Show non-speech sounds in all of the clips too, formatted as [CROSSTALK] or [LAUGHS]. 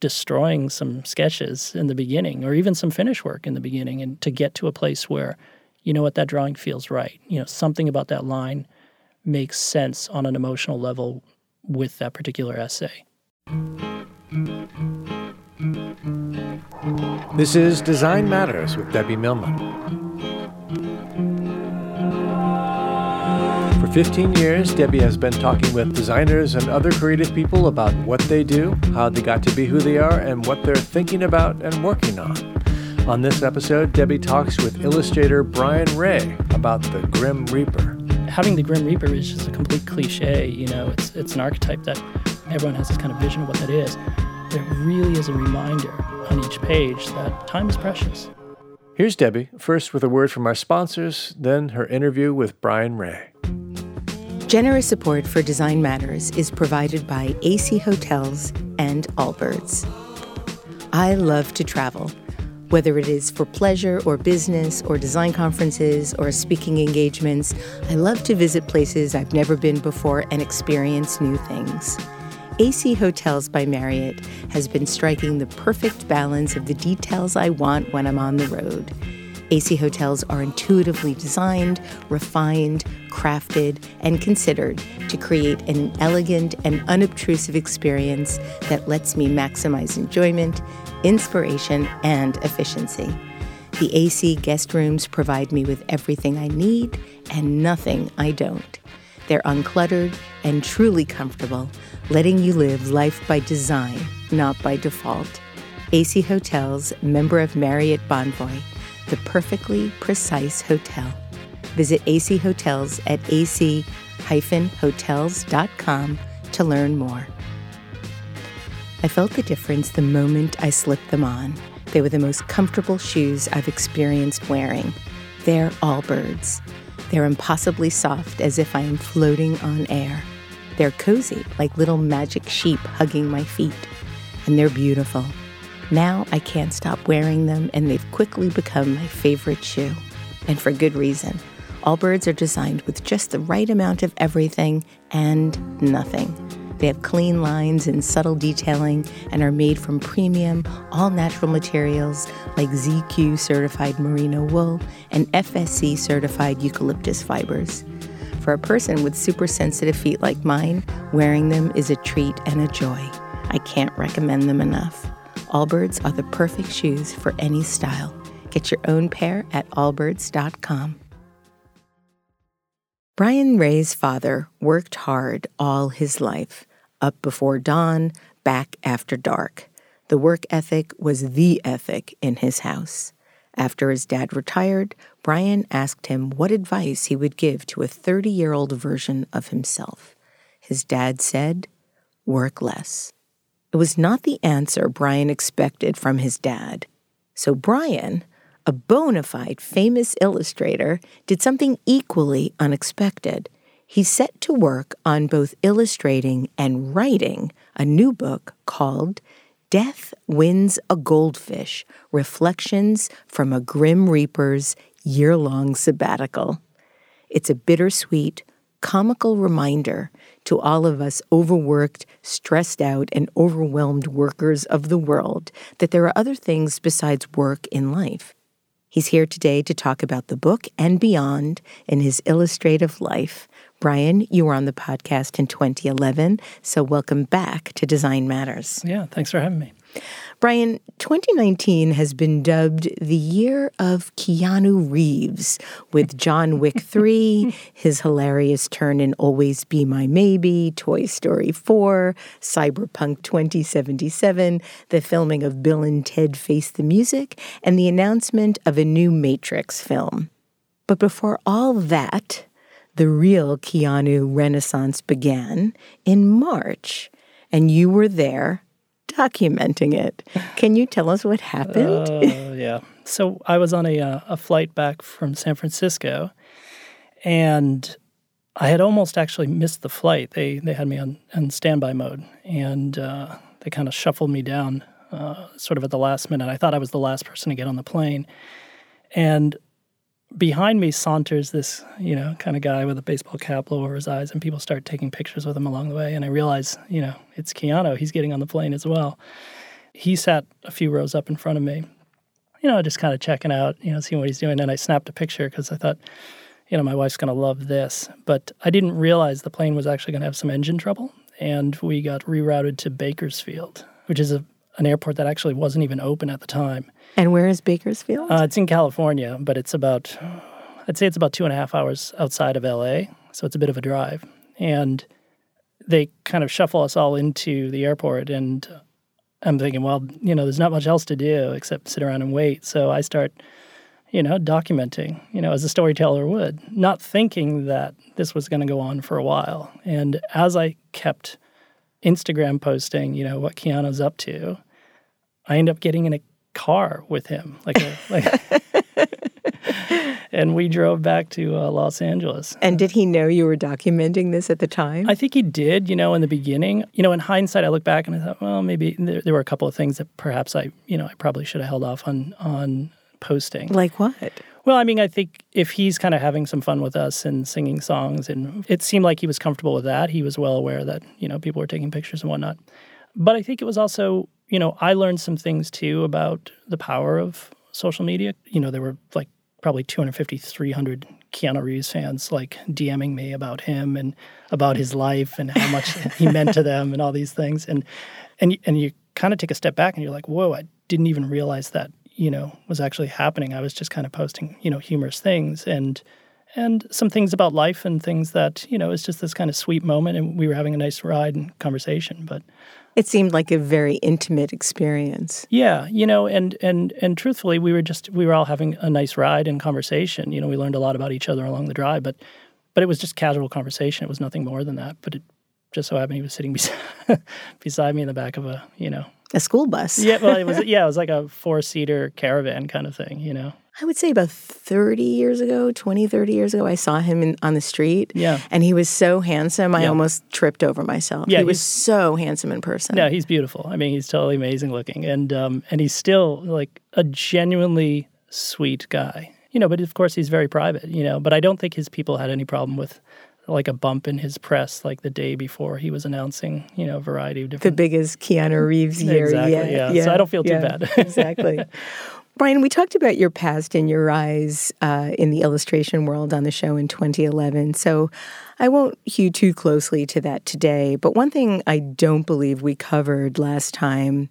destroying some sketches in the beginning or even some finish work in the beginning and to get to a place where you know what that drawing feels right. You know something about that line makes sense on an emotional level with that particular essay. This is design matters with debbie millman 15 years, Debbie has been talking with designers and other creative people about what they do, how they got to be who they are, and what they're thinking about and working on. On this episode, Debbie talks with illustrator Brian Rea about the Grim Reaper. Having the Grim Reaper is just a complete cliche. You know, it's it's an archetype that everyone has this kind of vision of what that is. But it really is a reminder on each page that time is precious. Here's Debbie, first with a word from our sponsors, then her interview with Brian Rea. Generous support for Design Matters is provided by AC Hotels and Allbirds. I love to travel, whether it is for pleasure or business or design conferences or speaking engagements. I love to visit places I've never been before and experience new things. AC Hotels by Marriott has been striking the perfect balance of the details I want when I'm on the road AC hotels are intuitively designed, refined, crafted, and considered to create an elegant and unobtrusive experience that lets me maximize enjoyment, inspiration, and efficiency. The AC guest rooms provide me with everything I need and nothing I don't. They're uncluttered and truly comfortable, letting you live life by design, not by default. AC Hotels, member of Marriott Bonvoy the perfectly precise hotel. Visit AC Hotels at ac-hotels.com to learn more. I felt the difference the moment I slipped them on. They were the most comfortable shoes I've experienced wearing. They're Allbirds. They're impossibly soft as if I am floating on air. They're cozy, like little magic sheep hugging my feet. And they're beautiful. Now I can't stop wearing them, and they've quickly become my favorite shoe. And for good reason. Allbirds are designed with just the right amount of everything and nothing. They have clean lines and subtle detailing and are made from premium, all natural materials like ZQ certified merino wool and FSC certified eucalyptus fibers. For a person with super sensitive feet like mine, wearing them is a treat and a joy. I can't recommend them enough. Allbirds are the perfect shoes for any style. Get your own pair at allbirds.com. Brian Rea's father worked hard all his life, up before dawn, back after dark. The work ethic was the ethic in his house. After his dad retired, Brian asked him what advice he would give to a 30 year old version of himself. His dad said, Work less. It was not the answer Brian expected from his dad. So Brian, a bona fide famous illustrator, did something equally unexpected. He set to work on both illustrating and writing a new book called Death Wins a Goldfish Reflections from a Grim Reaper's Year Long Sabbatical. It's a bittersweet, comical reminder to all of us overworked, stressed out, and overwhelmed workers of the world that there are other things besides work in life. He's here today to talk about the book and beyond in his illustrative life. Brian, you were on the podcast in 2011, so welcome back to Design Matters. Yeah, thanks for having me. Brian, 2019 has been dubbed the year of Keanu Reeves with John Wick [LAUGHS] 3, his hilarious turn in Always Be My Maybe, Toy Story 4, Cyberpunk 2077, the filming of Bill and Ted Face the Music, and the announcement of a new Matrix film. But before all that, the real Keanu renaissance began in March, and you were there documenting it. Can you tell us what happened? Uh, yeah. So I was on a, uh, a flight back from San Francisco, and I had almost actually missed the flight. They they had me on, standby mode, and uh, they kind of shuffled me down uh, sort of at the last minute. I thought I was the last person to get on the plane, and behind me saunters this, you know, kind of guy with a baseball cap low over his eyes, and people start taking pictures with him along the way. And I realize, you know, it's Keanu. He's getting on the plane as well. He sat a few rows up in front of me, you know, just kind of checking out, you know, seeing what he's doing. And I snapped a picture because I thought, you know, my wife's going to love this. But I didn't realize the plane was actually going to have some engine trouble. And we got rerouted to Bakersfield, which is a, an airport that actually wasn't even open at the time. And where is Bakersfield? Uh, it's in California, but it's about, I'd say it's about two and a half hours outside of LA. So it's a bit of a drive. And they kind of shuffle us all into the airport. And I'm thinking, well, you know, there's not much else to do except sit around and wait. So I start, you know, documenting, you know, as a storyteller would, not thinking that this was going to go on for a while. And as I kept Instagram posting, you know, what Keanu's up to, I end up getting in a car with him, like, a, [LAUGHS] like and we drove back to uh, Los Angeles. And did he know you were documenting this at the time? I think he did. You know, in the beginning, you know, in hindsight, I look back and I thought, well, maybe there, there were a couple of things that perhaps I, you know, I probably should have held off on on posting. Like what? Well, I mean, I think if he's kind of having some fun with us and singing songs, and it seemed like he was comfortable with that, he was well aware that you know people were taking pictures and whatnot. But I think it was also you know, I learned some things too about the power of social media. You know, there were like probably 250, 300 Keanu Reeves fans like DMing me about him and about his life and how much [LAUGHS] he meant to them and all these things. And and and you kind of take a step back and you're like, whoa, I didn't even realize that you know was actually happening. I was just kind of posting you know humorous things and and some things about life and things that you know it's just this kind of sweet moment and we were having a nice ride and conversation, but it seemed like a very intimate experience. Yeah, you know, and and and truthfully, we were just we were all having a nice ride and conversation. You know, we learned a lot about each other along the drive, but but it was just casual conversation. It was nothing more than that. But it just so happened he was sitting beside [LAUGHS] beside me in the back of a you know a school bus. yeah, well, it was [LAUGHS] yeah, it was like a four seater caravan kind of thing. You know. I would say about 30 years ago, 20, 30 years ago, I saw him in, on the street. Yeah. And he was so handsome, I yeah. almost tripped over myself. Yeah, he was so handsome in person. Yeah, he's beautiful. I mean, he's totally amazing looking. And, um, and he's still like a genuinely sweet guy. You know, but of course he's very private, you know, but I don't think his people had any problem with like a bump in his press like the day before he was announcing, you know, a variety of different The biggest Keanu Reeves year exactly, yet. Yeah. yeah. So I don't feel too yeah, bad. [LAUGHS] exactly. Brian, we talked about your past and your rise uh, in the illustration world on the show in 2011. So I won't hew too closely to that today. But one thing I don't believe we covered last time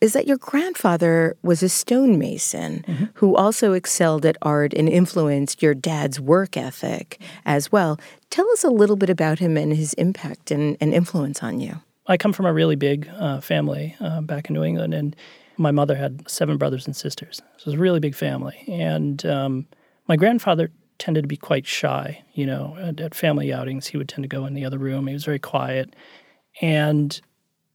is that your grandfather was a stonemason mm-hmm. who also excelled at art and influenced your dad's work ethic as well. Tell us a little bit about him and his impact and, and influence on you. I come from a really big uh, family uh, back in New England, and my mother had seven brothers and sisters. So it was a really big family. And um, my grandfather tended to be quite shy. You know, at, at, family outings, he would tend to go in the other room. He was very quiet. And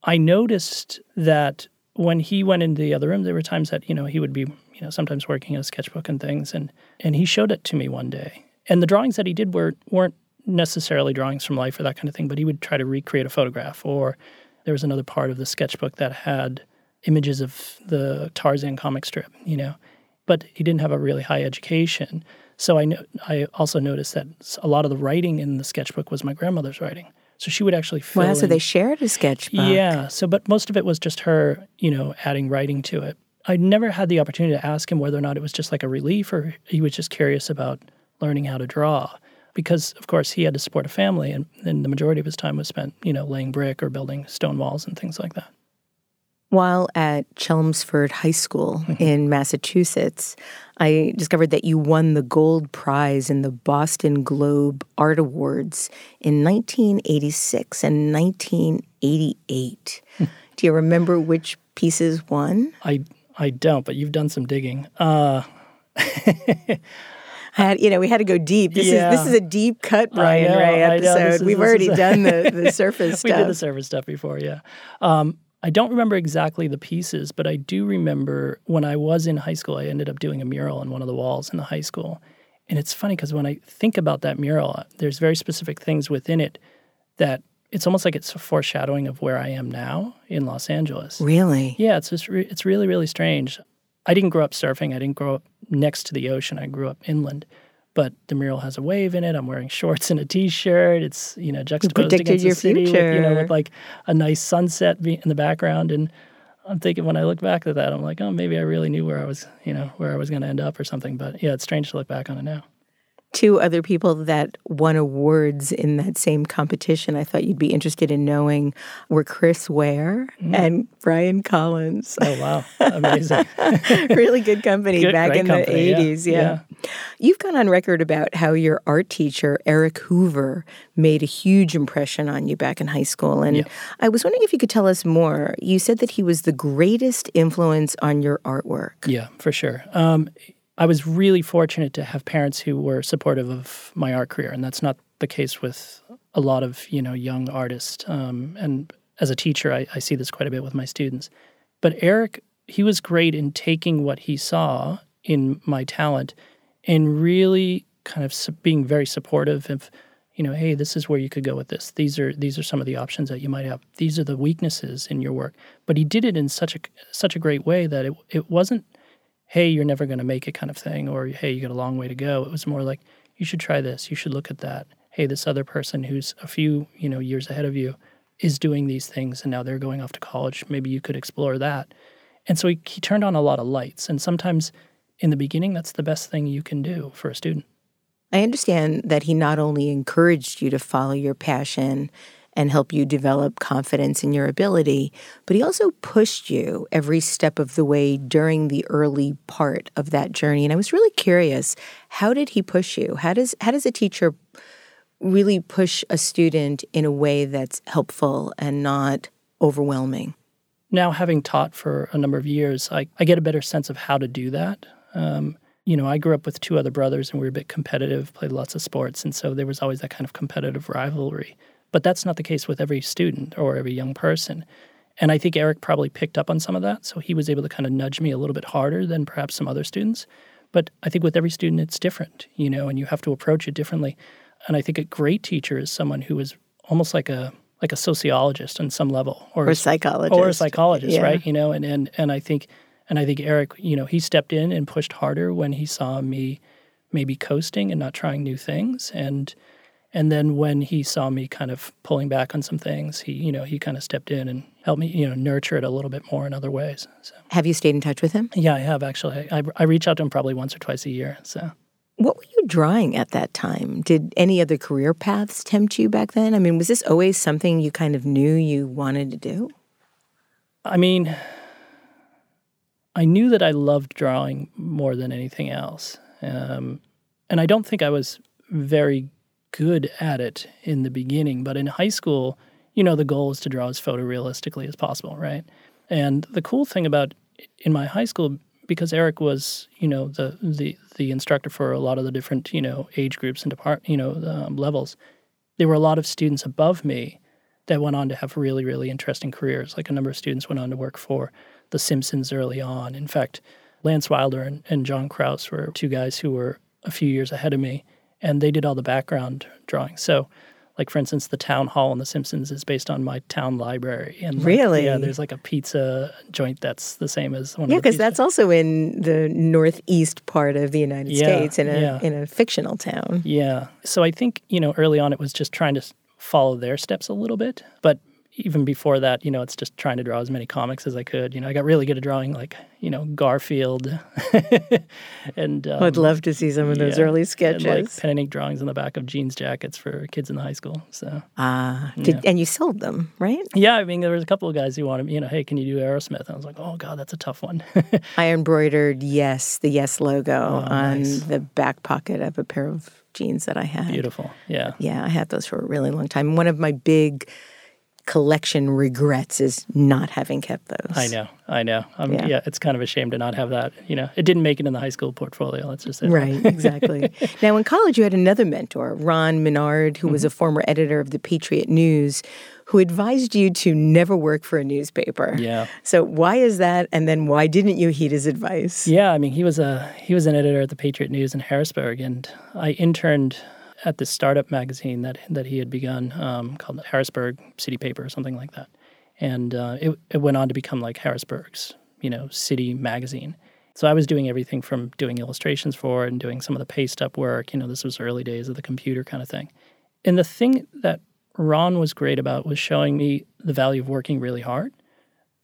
I noticed that when he went into the other room, there were times that, you know, he would be, you know, sometimes working in a sketchbook and things. And, and he showed it to me one day. And the drawings that he did were, weren't necessarily drawings from life or that kind of thing, but he would try to recreate a photograph. Or there was another part of the sketchbook that had images of the Tarzan comic strip, you know. But he didn't have a really high education. So I know, I also noticed that a lot of the writing in the sketchbook was my grandmother's writing. So she would actually fill Wow, so in- they shared a sketchbook. yeah. So, but most of it was just her, you know, adding writing to it. I never had the opportunity to ask him whether or not it was just like a relief or he was just curious about learning how to draw. Because, of course, he had to support a family and, and the majority of his time was spent, you know, laying brick or building stone walls and things like that. While at Chelmsford High School in Massachusetts, I discovered that you won the gold prize in the Boston Globe Art Awards in 1986 and 1988. Do you remember which pieces won? I, I don't, but you've done some digging. Uh, I [LAUGHS] had, you know, we had to go deep. This Yeah. is this is a deep cut Brian know, Rea episode. Is- We've already is- done the, the [LAUGHS] surface stuff. we did the surface stuff before, yeah. Um, I don't remember exactly the pieces, but I do remember when I was in high school, I ended up doing a mural on one of the walls in the high school. And it's funny because when I think about that mural, uh, there's very specific things within it that it's almost like it's a foreshadowing of where I am now in Los Angeles. Really? Yeah, it's just re- it's really really strange. I didn't grow up surfing. I didn't grow up next to the ocean. I grew up inland. But the mural has a wave in it. I'm wearing shorts and a t-shirt. It's you know juxtaposed against your the city, with, you know, with like a nice sunset in the background. And I'm thinking when I look back at that, I'm like, oh, maybe I really knew where I was, you know, where I was going to end up or something. But yeah, it's strange to look back on it now. Two other people that won awards in that same competition I thought you'd be interested in knowing were Chris Ware Mm. and Brian Collins. Oh wow, amazing! [LAUGHS] really good company Good- back in company, the yeah, 80s. Yeah. You've gone on record about how your art teacher, Eric Hoover, made a huge impression on you back in high school. And Yeah. I was wondering if you could tell us more. You said that he was the greatest influence on your artwork. Yeah, for sure. Um, I was really fortunate to have parents who were supportive of my art career, and that's not the case with a lot of you know young artists. Um, and as a teacher, I, I see this quite a bit with my students. But Eric, he was great in taking what he saw in my talent and really kind of being very supportive of you know hey this is where you could go with this these are these are some of the options that you might have these are the weaknesses in your work but he did it in such a such a great way that it, it wasn't hey you're never going to make it kind of thing or hey you got a long way to go. It was more like you should try this you should look at that. Hey this other person who's a few you know years ahead of you is doing these things and now they're going off to college. Maybe you could explore that. And so he, he turned on a lot of lights and sometimes in the beginning that's the best thing you can do for a student. I understand that he not only encouraged you to follow your passion and help you develop confidence in your ability, but he also pushed you every step of the way during the early part of that journey. And I was really curious, how did he push you? How does how does a teacher really push a student in a way that's helpful and not overwhelming? now having taught for a number of years i, I get a better sense of how to do that um, you know i grew up with two other brothers and we were a bit competitive played lots of sports and so there was always that kind of competitive rivalry but that's not the case with every student or every young person and i think eric probably picked up on some of that so he was able to kind of nudge me a little bit harder than perhaps some other students but i think with every student it's different you know and you have to approach it differently and i think a great teacher is someone who is almost like a like a sociologist on some level Or a psychologist. or a psychologist, Yeah. right? You know, and, and and I think and I think Eric, you know, he stepped in and pushed harder when he saw me maybe coasting and not trying new things, and and then when he saw me kind of pulling back on some things, he you know he kind of stepped in and helped me you know nurture it a little bit more in other ways. So Have you stayed in touch with him? yeah, I have actually. I, I reach out to him probably once or twice a year. So What were you drawing at that time? Did any other career paths tempt you back then? I mean, was this always something you kind of knew you wanted to do? I mean, I knew that I loved drawing more than anything else. Um, and I don't think I was very good at it in the beginning, but in high school, you know, the goal is to draw as photorealistically as possible, right? And the cool thing about in my high school, because Eric was, you know, the the the instructor for a lot of the different, you know, age groups and depart, you know, um, levels, there were a lot of students above me that went on to have really, really interesting careers. Like a number of students went on to work for The Simpsons early on. In fact, Lance Wilder and, and John Krause were two guys who were a few years ahead of me, and they did all the background drawing. So like for instance, the town hall in The Simpsons is based on my town library. And like, Really? yeah, there's like a pizza joint that's the same as one. Yeah, because that's also in the northeast part of the United Yeah, States in a yeah. in a fictional town. Yeah. So I think, you know, early on it was just trying to follow their steps a little bit. But even before that, you know, it's just trying to draw as many comics as I could. You know, I got really good at drawing like, you know, Garfield. [LAUGHS] and um, I'd love to see some of those yeah, early and, sketches. like pen and ink drawings on the back of jeans jackets for kids in the high school. So Ah, did, and you sold them, right? yeah, I mean, there was a couple of guys who wanted, you know, hey, can you do Aerosmith? And I was like, oh God, that's a tough one. [LAUGHS] I embroidered yes, the yes logo on Oh, nice. the back pocket of a pair of jeans that I had. Beautiful. Yeah. Yeah, I had those for a really long time. One of my big collection regrets is not having kept those. I know, I know. Um, Yeah. yeah. it's kind of a shame to not have that. You know, it didn't make it in the high school portfolio. Let's just say. Right, exactly. [LAUGHS] now, in college, you had another mentor, Ron Menard, who Mm-hmm. was a former editor of the Patriot News, who advised you to never work for a newspaper. Yeah. So, why is that? And then, why didn't you heed his advice? Yeah, I mean, he was a he was an editor at the Patriot News in Harrisburg, and I interned at this startup magazine that that he had begun um, called Harrisburg City Paper or something like that, and uh, it it went on to become like Harrisburg's you know city magazine. So I was doing everything from doing illustrations for it and doing some of the paste up work. You know, this was early days of the computer kind of thing. And the thing that Ron was great about was showing me the value of working really hard,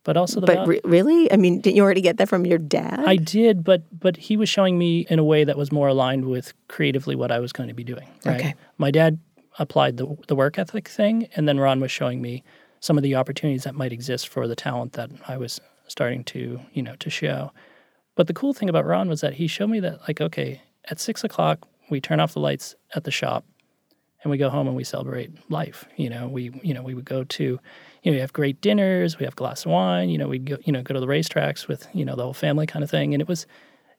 but also the But re- really? I mean, didn't you already get that from your dad? I did, but but he was showing me in a way that was more aligned with creatively what I was going to be doing. Right? Okay. My dad applied the the work ethic thing, and then Ron was showing me some of the opportunities that might exist for the talent that I was starting to you know to show. But the cool thing about Ron was that he showed me that like okay, at six o'clock we turn off the lights at the shop, and we go home and we celebrate life. You know, we you know we would go to, you know, we have great dinners, we have glass of wine. You know, we'd go you know go to the racetracks with you know the whole family kind of thing, and it was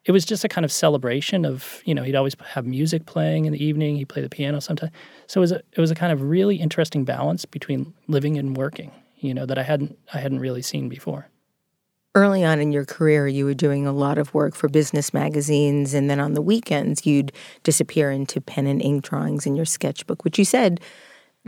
it was just a kind of celebration of you know he'd always have music playing in the evening. He'd play the piano sometimes, so it was a it was a kind of really interesting balance between living and working. You know that I hadn't I hadn't really seen before. Early on in your career, you were doing a lot of work for business magazines, and then on the weekends, you'd disappear into pen and ink drawings in your sketchbook, which you said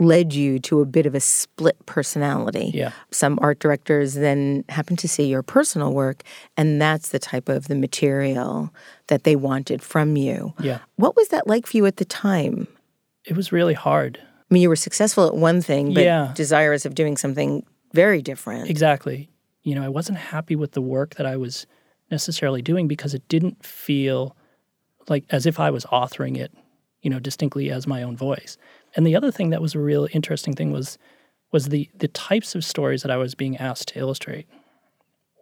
led you to a bit of a split personality. Yeah. Some art directors then happen to see your personal work, and that's the type of the material that they wanted from you. Yeah, What was that like for you at the time? it was really hard. I mean, you were successful at one thing, but Yeah. desirous of doing something very different. Exactly. You know, I wasn't happy with the work that I was necessarily doing because it didn't feel like as if I was authoring it, you know, distinctly as my own voice. And the other thing that was a real interesting thing was was the the types of stories that I was being asked to illustrate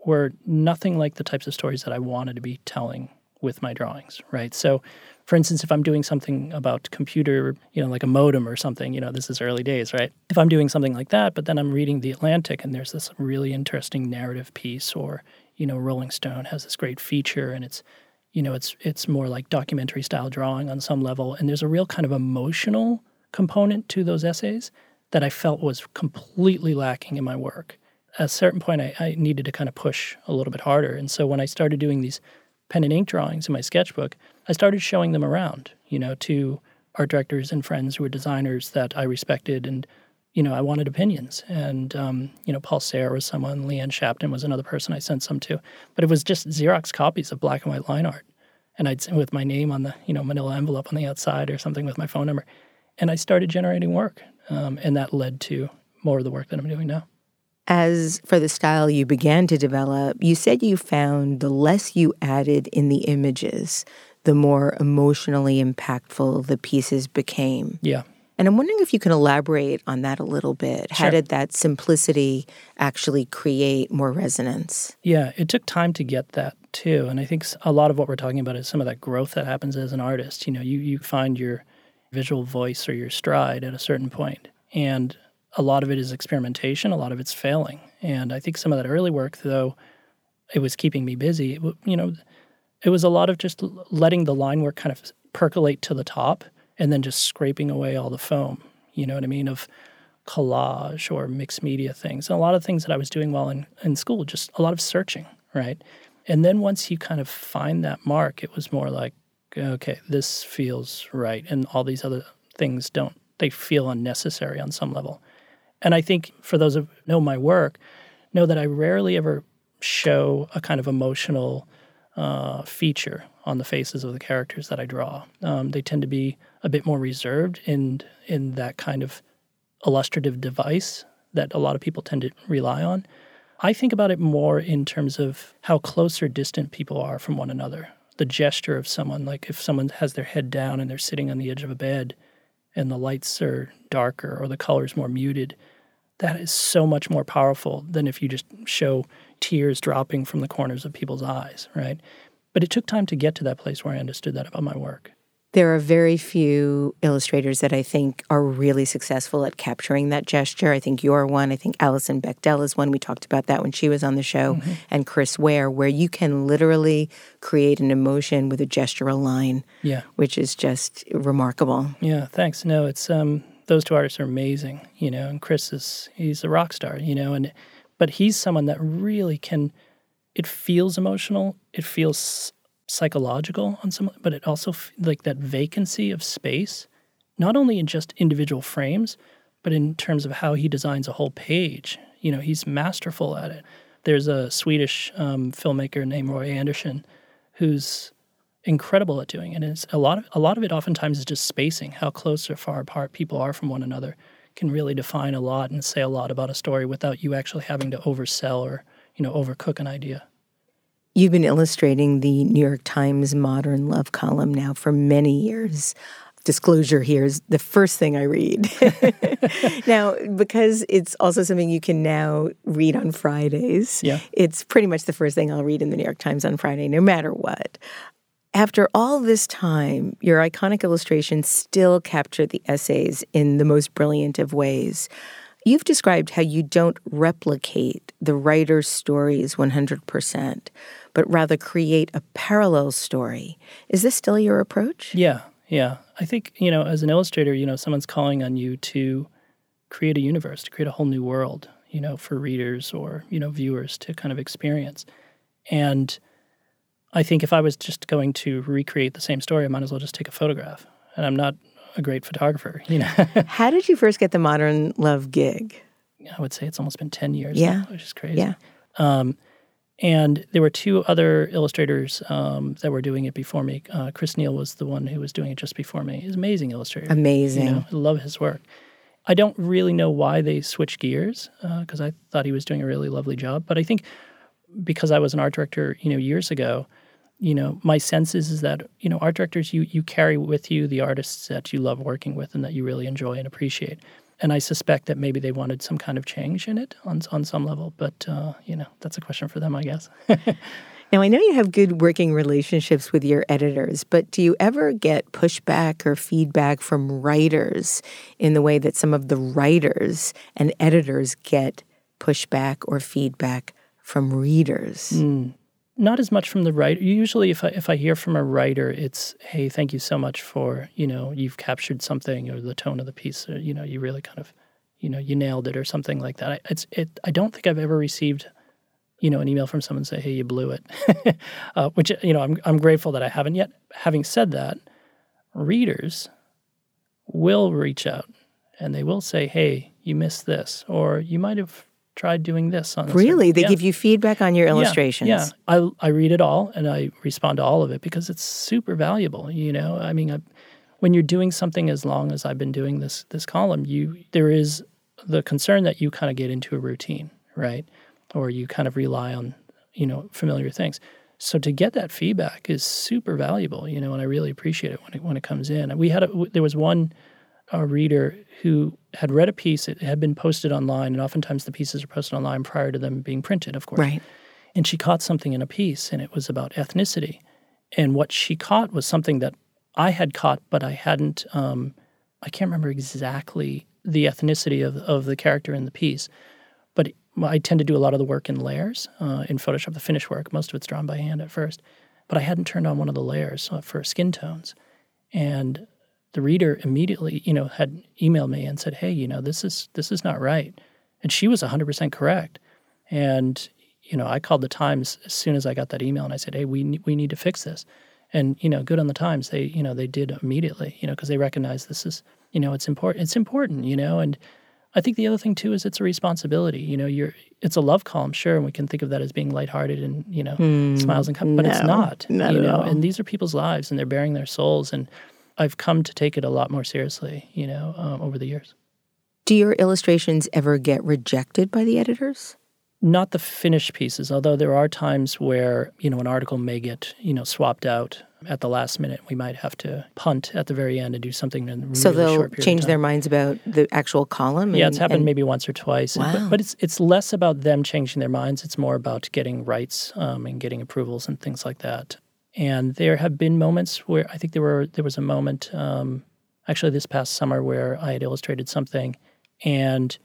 were nothing like the types of stories that I wanted to be telling with my drawings, right? So, for instance, if I'm doing something about computer, you know, like a modem or something, you know, this is early days, right? If I'm doing something like that, but then I'm reading The Atlantic and there's this really interesting narrative piece, or, you know, Rolling Stone has this great feature and it's, you know, it's it's more like documentary style drawing on some level. And there's a real kind of emotional component to those essays that I felt was completely lacking in my work. At a certain point, I, I needed to kind of push a little bit harder. And so when I started doing these pen and ink drawings in my sketchbook, I started showing them around, you know, to art directors and friends who were designers that I respected and you know, I wanted opinions. And, um, you know, Paul Sahre was someone, Leanne Shapton was another person I sent some to. But it was just Xerox copies of black and white line art. And I'd with my name on the, you know, manila envelope on the outside or something with my phone number. And I started generating work. Um, and that led to more of the work that I'm doing now. As for the style you began to develop, you said you found the less you added in the images, the more emotionally impactful the pieces became. Yeah. And I'm wondering if you can elaborate on that a little bit. How Sure. did that simplicity actually create more resonance? Yeah, it took time to get that too, and I think a lot of what we're talking about is some of that growth that happens as an artist. You know, you you find your visual voice or your stride at a certain point, and a lot of it is experimentation, a lot of it's failing, and I think some of that early work, though, it was keeping me busy. It, you know, it was a lot of just letting the line work kind of percolate to the top, and then just scraping away all the foam. You know what I mean of collage or mixed media things. And a lot of things that I was doing while in, in school, just a lot of searching, right? And then once you kind of find that mark, it was more like, okay, this feels right. And all these other things don't they feel unnecessary on some level. And I think for those who know my work, know that I rarely ever show a kind of emotional uh, feature on the faces of the characters that I draw. Um, they tend to be a bit more reserved in in that kind of illustrative device that a lot of people tend to rely on. I think about it more in terms of how close or distant people are from one another. The gesture of someone, like if someone has their head down and they're sitting on the edge of a bed and the lights are darker or the color's more muted, that is so much more powerful than if you just show tears dropping from the corners of people's eyes, right? But it took time to get to that place where I understood that about my work. There are very few illustrators that I think are really successful at capturing that gesture. I think you're one. I think Alison Bechdel is one. We talked about that when she was on the show, mm-hmm. and Chris Ware, where you can literally create an emotion with a gestural line. Yeah, which is just remarkable. Yeah, thanks. No, it's um, those two artists are amazing. You know, and Chris is he's a rock star. You know, and but he's someone that really can. It feels emotional. It feels psychological on some, but it also like that vacancy of space, not only in just individual frames, but in terms of how he designs a whole page. You know, he's masterful at it. There's a Swedish um, filmmaker named Roy Andersson who's incredible at doing it. And it's a lot of a lot of it oftentimes is just spacing, how close or far apart people are from one another can really define a lot and say a lot about a story without you actually having to oversell or, you know, overcook an idea. You've been illustrating the New York Times Modern Love column now for many years. Disclosure here is the first thing I read. [LAUGHS] now, because it's also something you can now read on Fridays, yeah. it's pretty much the first thing I'll read in the New York Times on Friday, no matter what. After all this time, your iconic illustrations still capture the essays in the most brilliant of ways. You've described how you don't replicate the writer's stories 100%, but rather create a parallel story. Is this still your approach? Yeah, yeah. I think, you know, as an illustrator, you know, someone's calling on you to create a universe, to create a whole new world, you know, for readers or, you know, viewers to kind of experience. And I think if I was just going to recreate the same story, I might as well just take a photograph. And I'm not a great photographer, you know. [LAUGHS] How did you first get the Modern Love gig? I would say it's almost been 10 years yeah. now, which is crazy. Yeah. Um, and there were two other illustrators um, that were doing it before me. Uh, Chris Neal was the one who was doing it just before me. He's an amazing illustrator. Amazing. You know, I love his work. I don't really know why they switched gears because uh, I thought he was doing a really lovely job. But I think because I was an art director, you know, years ago, you know, my sense is, is that you know, art directors you you carry with you the artists that you love working with and that you really enjoy and appreciate and I suspect that maybe they wanted some kind of change in it on on some level. But uh, you know, that's a question for them, I guess. [LAUGHS] now I know you have good working relationships with your editors, but do you ever get pushback or feedback from writers in the way that some of the writers and editors get pushback or feedback from readers? Mm not as much from the writer. Usually, if I, if I hear from a writer, it's hey, thank you so much for you know you've captured something or the tone of the piece. Or, you know, you really kind of you know you nailed it or something like that. It's it. I don't think I've ever received you know an email from someone say hey you blew it, [LAUGHS] uh, which you know I'm I'm grateful that I haven't yet. Having said that, readers will reach out and they will say hey you missed this or you might have tried doing this on this. Really? They yeah. give you feedback on your illustrations? Yeah, yeah. I, I read it all and I respond to all of it because it's super valuable. You know, I mean, I, when you're doing something as long as I've been doing this this column, you there is the concern that you kind of get into a routine, right? Or you kind of rely on, you know, familiar things. So to get that feedback is super valuable, you know, and I really appreciate it when it when it comes in. And we had a, there was one a reader who had read a piece, it had been posted online, and oftentimes the pieces are posted online prior to them being printed, of course. Right. And she caught something in a piece, and it was about ethnicity. And what she caught was something that I had caught, but I hadn't, um, I can't remember exactly the ethnicity of, of the character in the piece. But I tend to do a lot of the work in layers uh, in Photoshop, the finished work. Most of it's drawn by hand at first. But I hadn't turned on one of the layers uh, for skin tones. And the reader immediately, you know, had emailed me and said, "Hey, you know, this is this is not right," and she was 100% correct. And you know, I called the Times as soon as I got that email, and I said, "Hey, we we need to fix this." And you know, good on the Times, they you know they did immediately, you know, because they recognize this is you know, it's important. It's important, you know, and I think the other thing too is it's a responsibility. You know, you're it's a love column, sure, and we can think of that as being lighthearted and you know hmm. smiles and but it's not. not you know, all. and these are people's lives, and they're bearing their souls, and I've come to take it a lot more seriously. You know, um, over the years. Do your illustrations ever get rejected by the editors? Not the finished pieces, although there are times where you know an article may get you know swapped out at the last minute. We might have to punt at the very end and do something in a really So they'll change their minds about the actual column. Yeah, it's happened and- maybe once or twice. And- Wow. But, but it's it's less about them changing their minds. It's more about getting rights um, and getting approvals and things like that. And there have been moments where I think there were there was a moment um, actually this past summer where I had illustrated something, and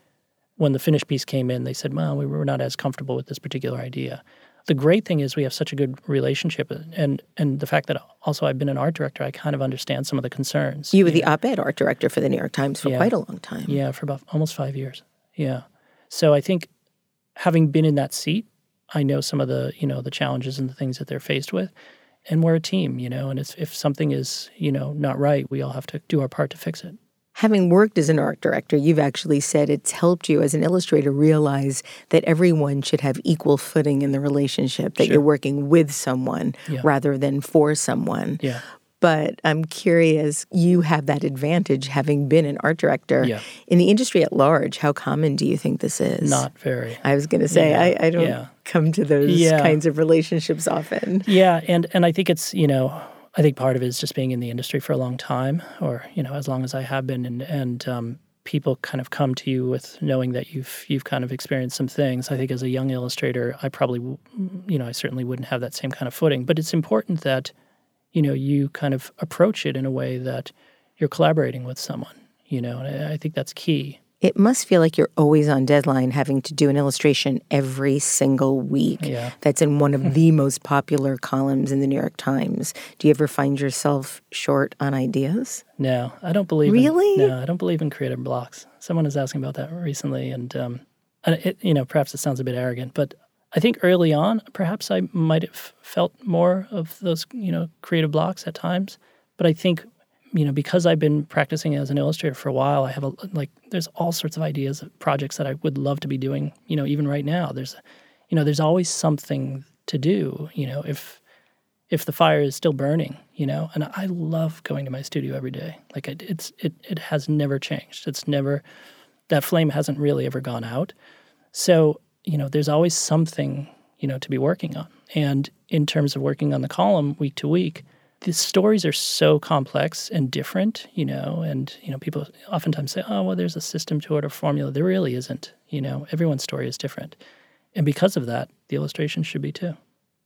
when the finished piece came in, they said, "Well, we were not as comfortable with this particular idea." The great thing is we have such a good relationship, and and the fact that also I've been an art director, I kind of understand some of the concerns. You were the op-ed art director for the New York Times for Yeah. quite a long time. Yeah, for about almost five years. Yeah. So I think having been in that seat, I know some of the, you know, the challenges and the things that they're faced with. And we're a team, you know, and if, if something is, you know, not right, we all have to do our part to fix it. Having worked as an art director, you've actually said it's helped you as an illustrator realize that everyone should have equal footing in the relationship, that Sure. you're working with someone Yeah. rather than for someone. Yeah. But I'm curious, you have that advantage having been an art director. Yeah. In the industry at large, how common do you think this is? Not very. I was going to say, Yeah, I, I don't yeah. come to those kinds of relationships often. Yeah, and and I think it's you know I think part of it is just being in the industry for a long time, or you know as long as I have been, and and um, people kind of come to you with knowing that you've you've kind of experienced some things. I think as a young illustrator, I probably you know I certainly wouldn't have that same kind of footing, but it's important that you know you kind of approach it in a way that you're collaborating with someone. You know, and I, I think that's key. It must feel like you're always on deadline having to do an illustration every single week. Yeah. That's in one of [LAUGHS] the most popular columns in the New York Times. Do you ever find yourself short on ideas? No, I don't believe. Really? In, no, I don't believe in creative blocks. Someone was asking about that recently, and um, it, you know, perhaps it sounds a bit arrogant, but I think early on, perhaps I might have felt more of those, you know, creative blocks at times. But I think, you know, because I've been practicing as an illustrator for a while, I have a like, there's all sorts of ideas of projects that I would love to be doing. You know, even right now, there's, you know, there's always something to do. You know, if if the fire is still burning, you know, and I love going to my studio every day. Like it, it's it it has never changed. It's never that flame hasn't really ever gone out. So you know, there's always something you know to be working on. And in terms of working on the column week to week, the stories are so complex and different, you know, and you know people oftentimes say, "Oh, well, there's a system to it or formula." There really isn't. You know, everyone's story is different, and because of that, the illustration should be too.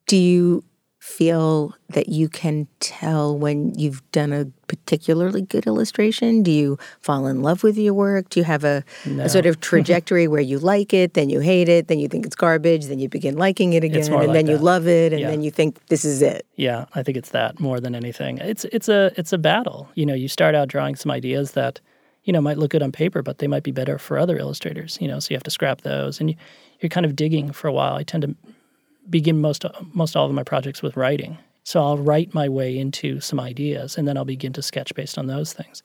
Do you feel that you can tell when you've done a particularly good illustration? Do you fall in love with your work? Do you have a, a sort of trajectory where you like it, then you hate it, then you think it's garbage, then you begin liking it again, and like then you love it, and Yeah. then you think this is it? Yeah, I think it's that more than anything. It's it's a it's a battle. You know, you start out drawing some ideas that you know might look good on paper, but they might be better for other illustrators. You know, so you have to scrap those, and you, you're kind of digging for a while. I tend to begin most most all of my projects with writing. So I'll write my way into some ideas, and then I'll begin to sketch based on those things.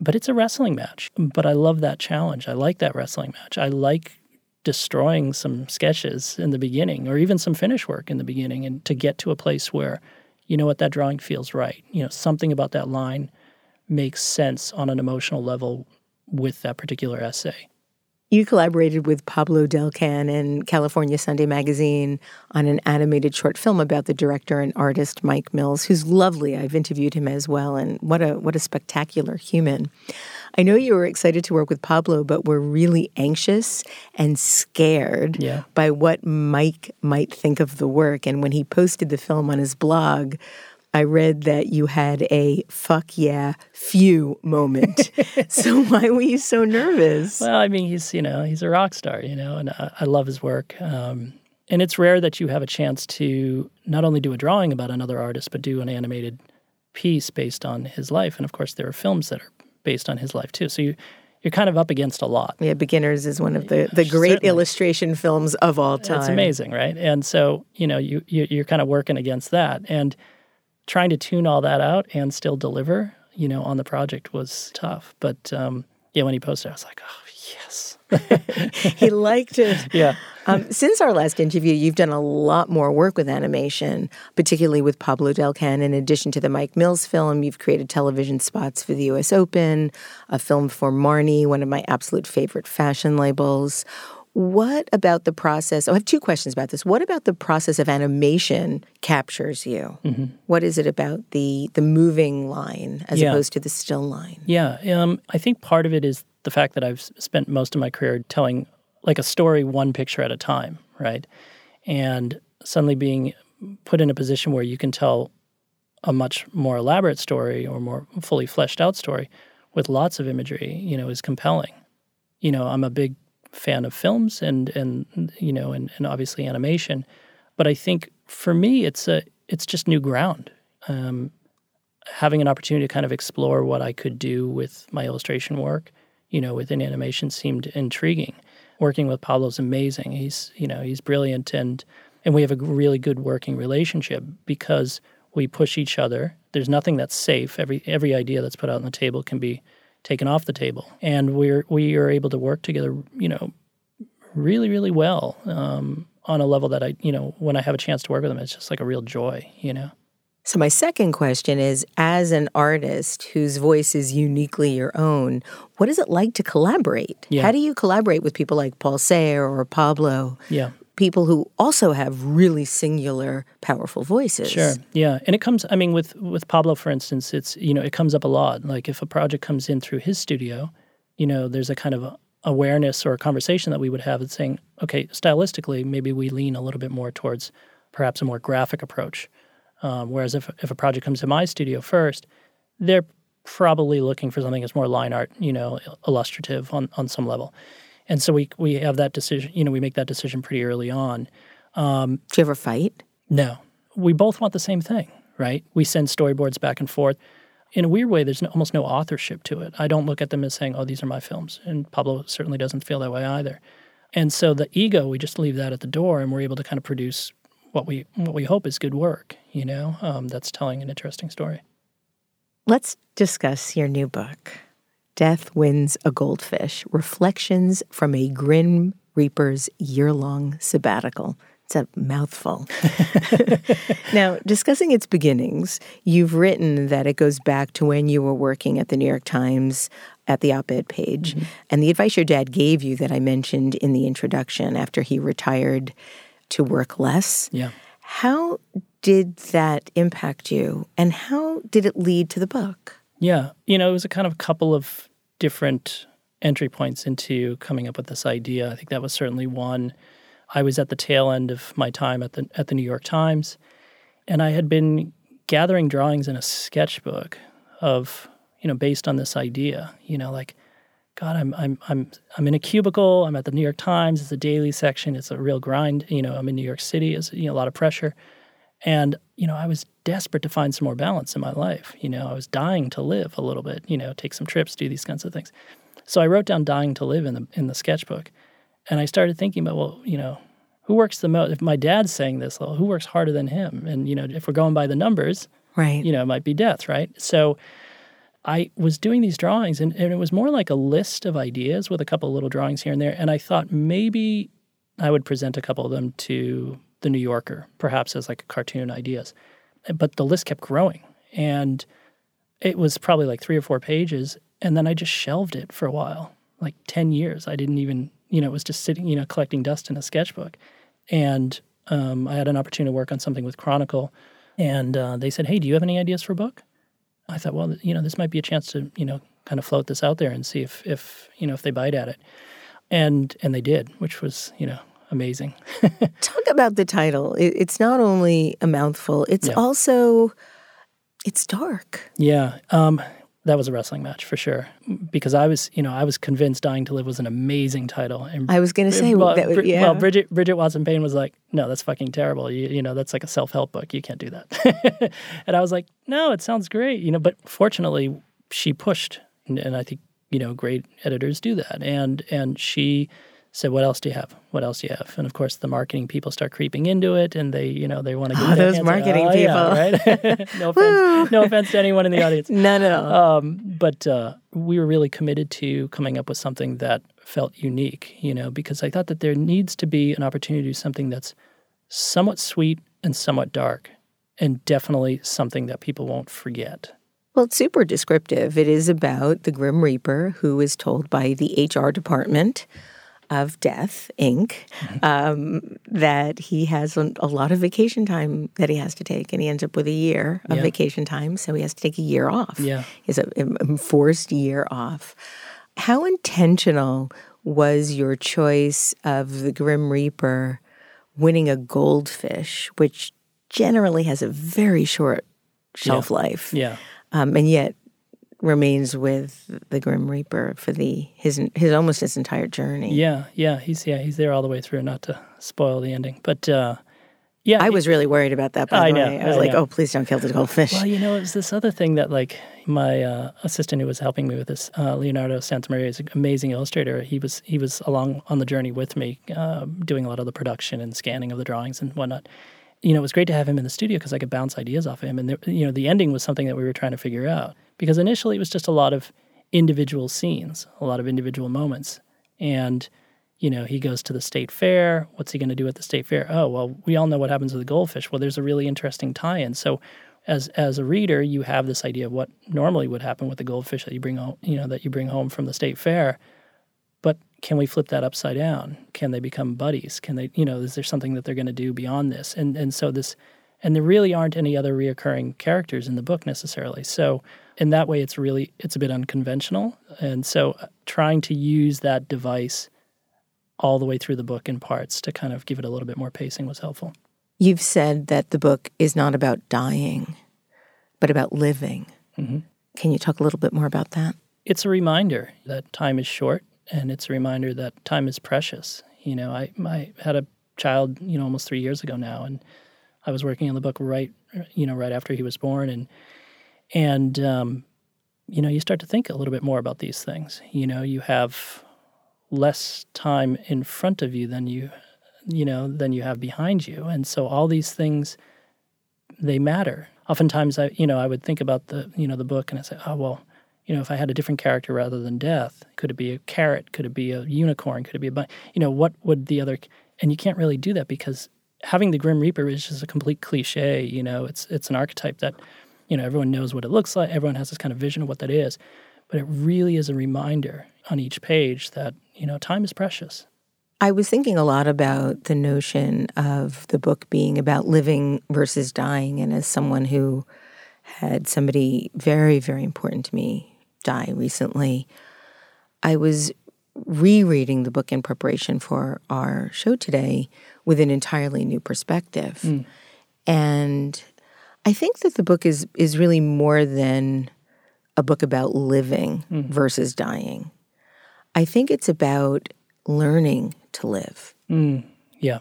But it's a wrestling match. But I love that challenge. I like that wrestling match. I like destroying some sketches in the beginning or even some finish work in the beginning and to get to a place where you know what that drawing feels right you know something about that line makes sense on an emotional level with that particular essay You collaborated with Pablo Delcan and California Sunday Magazine on an animated short film about the director and artist Mike Mills, who's lovely. I've interviewed him as well, and what a what a spectacular human. I know you were excited to work with Pablo, but were really anxious and scared Yeah. by what Mike might think of the work. And when he posted the film on his blog, I read that you had a fuck yeah few moment. [LAUGHS] so why were you so nervous? well i mean he's you know he's a rock star you know and i, I love his work um, and it's rare that you have a chance to not only do a drawing about another artist but do an animated piece based on his life and of course there are films that are based on his life too so you you're kind of up against a lot Yeah, Beginners is one of the, the great Certainly. illustration films of all time. It's amazing, right? And so you know you, you you're kind of working against that and trying to tune all that out and still deliver. you know, on the project was tough. But um, yeah, when he posted, I was like, oh yes. [LAUGHS] he liked it. [LAUGHS] Yeah. Um, since our last interview, you've done a lot more work with animation, particularly with Pablo Delcan. In addition to the Mike Mills film, you've created television spots for the U.S. Open, a film for Marni, one of my absolute favorite fashion labels. What about the process? Oh, I have two questions about this. What about the process of animation captures you? Mm-hmm. What is it about the the moving line as yeah. opposed to the still line? Yeah, um, I think part of it is the fact that I've spent most of my career telling like a story one picture at a time, right? And suddenly being put in a position where you can tell a much more elaborate story or more fully fleshed out story with lots of imagery, you know, is compelling. You know, I'm a big fan of films and and you know and, and obviously animation, but I think for me it's a it's just new ground. Um, having an opportunity to kind of explore what I could do with my illustration work, you know, within animation seemed intriguing. Working with Pablo's amazing. He's you know he's brilliant and and we have a really good working relationship because we push each other. There's nothing that's safe. Every every idea that's put out on the table can be taken off the table, and we're we are able to work together. You know, really really well um, on a level that I you know when I have a chance to work with them, it's just like a real joy. You know. So, my second question is As an artist whose voice is uniquely your own, what is it like to collaborate? Yeah. How do you collaborate with people like Paul Sahre or Pablo? Yeah people who also have really singular, powerful voices. Sure. Yeah. And it comes I mean with with Pablo for instance, it's you know, it comes up a lot. Like if a project comes in through his studio, you know, there's a kind of awareness or a conversation that we would have that's saying, okay, stylistically, maybe we lean a little bit more towards perhaps a more graphic approach. Um, whereas if if a project comes to my studio first, they're probably looking for something that's more line art, you know, illustrative on, on some level and so we we have that decision. You know, we make that decision pretty early on. Um, Do you ever fight? No, we both want the same thing, right? We send storyboards back and forth. In a weird way, there's no, almost no authorship to it. I don't look at them as saying, "Oh, these are my films," and Pablo certainly doesn't feel that way either. And so the ego, we just leave that at the door, and we're able to kind of produce what we what we hope is good work. You know, um, that's telling an interesting story. Let's discuss your new book. Death Wins a Goldfish Reflections from a Grim Reaper's Year Long Sabbatical. It's a mouthful. [LAUGHS] now, discussing its beginnings, you've written that it goes back to when you were working at the New York Times at the op ed page. Mm-hmm. And the advice your dad gave you that I mentioned in the introduction after he retired to work less. Yeah. How did that impact you? And how did it lead to the book? Yeah. You know, it was a kind of couple of different entry points into coming up with this idea. I think that was certainly one. I was at the tail end of my time at the at the New York Times, and I had been gathering drawings in a sketchbook of you know based on this idea. You know, like God, I'm I'm I'm I'm in a cubicle. I'm at the New York Times. It's a daily section. It's a real grind. You know, I'm in New York City. It's you know a lot of pressure, and you know I was desperate to find some more balance in my life. You know, I was dying to live a little bit, you know, take some trips, do these kinds of things. So I wrote down dying to live in the in the sketchbook. And I started thinking about, well, you know, who works the most? If my dad's saying this, well, who works harder than him? And, you know, if we're going by the numbers, right. you know, it might be death, right? So I was doing these drawings and, and it was more like a list of ideas with a couple of little drawings here and there. And I thought maybe I would present a couple of them to the New Yorker, perhaps as like a cartoon ideas but the list kept growing. And it was probably like three or four pages. And then I just shelved it for a while, like 10 years. I didn't even, you know, it was just sitting, you know, collecting dust in a sketchbook. And um, I had an opportunity to work on something with Chronicle. And uh, they said, hey, do you have any ideas for a book? I thought, well, you know, this might be a chance to, you know, kind of float this out there and see if, if you know, if they bite at it. And and they did, which was, you know, amazing. [LAUGHS] Talk about the title. it's not only a mouthful; it's yeah. also it's dark. Yeah, um, that was a wrestling match for sure. Because I was, you know, I was convinced "Dying to Live" was an amazing title. And I was going to say, well, that, yeah. well, Bridget Bridget Watson Payne was like, "No, that's fucking terrible. You, you know, that's like a self help book. You can't do that." [LAUGHS] and I was like, "No, it sounds great." You know, but fortunately, she pushed, and, and I think you know, great editors do that, and and she said, "What else do you have? What else do you have?" And of course, the marketing people start creeping into it, and they, you know, they want to get Oh, those marketing oh, yeah, right? [LAUGHS] no offense, [LAUGHS] no offense to anyone in the audience. [LAUGHS] None at all. Um, but uh, we were really committed to coming up with something that felt unique, you know, because I thought that there needs to be an opportunity to do something that's somewhat sweet and somewhat dark, and definitely something that people won't forget. Well, it's super descriptive. It is about the Grim Reaper who is told by the HR department of Death, Inc., um, that he has a, a lot of vacation time that he has to take, and he ends up with a year of Yeah. vacation time, so he has to take a year off. Yeah. It's a, enforced year off. How intentional was your choice of the Grim Reaper winning a goldfish, which generally has a very short shelf life? Yeah. um, and yet remains with the Grim Reaper for the his his almost his entire journey. Yeah, yeah, he's yeah he's there all the way through. Not to spoil the ending, but uh, yeah, I was really worried about that. By I the know, way, I was I like, know. "Oh, please don't kill the goldfish." Well, you know, it was this other thing that like my uh, assistant who was helping me with this, uh, Leonardo Santamaria, is an amazing illustrator. He was he was along on the journey with me, uh, doing a lot of the production and scanning of the drawings and whatnot. You know, it was great to have him in the studio because I could bounce ideas off of him. And there, you know, the ending was something that we were trying to figure out because initially it was just a lot of individual scenes, a lot of individual moments, and you know, he goes to the state fair. What's he going to do at the state fair? Oh, well, we all know what happens with the goldfish. Well, there's a really interesting tie-in. So, as as a reader, you have this idea of what normally would happen with the goldfish that you bring home, you know, that you bring home from the state fair. But can we flip that upside down? Can they become buddies? Can they, you know, is there something that they're going to do beyond this? And and so this, and there really aren't any other reoccurring characters in the book necessarily. So in that way, it's really it's a bit unconventional. And so uh, trying to use that device all the way through the book in parts to kind of give it a little bit more pacing was helpful. You've said that the book is not about dying, but about living. Mm-hmm. Can you talk a little bit more about that? It's a reminder that time is short, and it's a reminder that time is precious. You know, I I had a child, you know, almost three years ago now, and I was working on the book right, you know, right after he was born, and and um, you know, you start to think a little bit more about these things. You know, you have less time in front of you than you, you know, than you have behind you, and so all these things they matter. Oftentimes, I you know I would think about the you know the book and I say, oh well, you know, if I had a different character rather than death, could it be a carrot? Could it be a unicorn? Could it be a? You know, what would the other? And you can't really do that because having the Grim Reaper is just a complete cliche. You know, it's it's an archetype that you know everyone knows what it looks like. Everyone has this kind of vision of what that is, but it really is a reminder on each page that you know time is precious. I was thinking a lot about the notion of the book being about living versus dying. And as someone who had somebody very, very important to me die recently, I was rereading the book in preparation for our show today with an entirely new perspective. Mm. And I think that the book is is really more than a book about living mm-hmm. versus dying. I think it's about learning to live. Mm, yeah,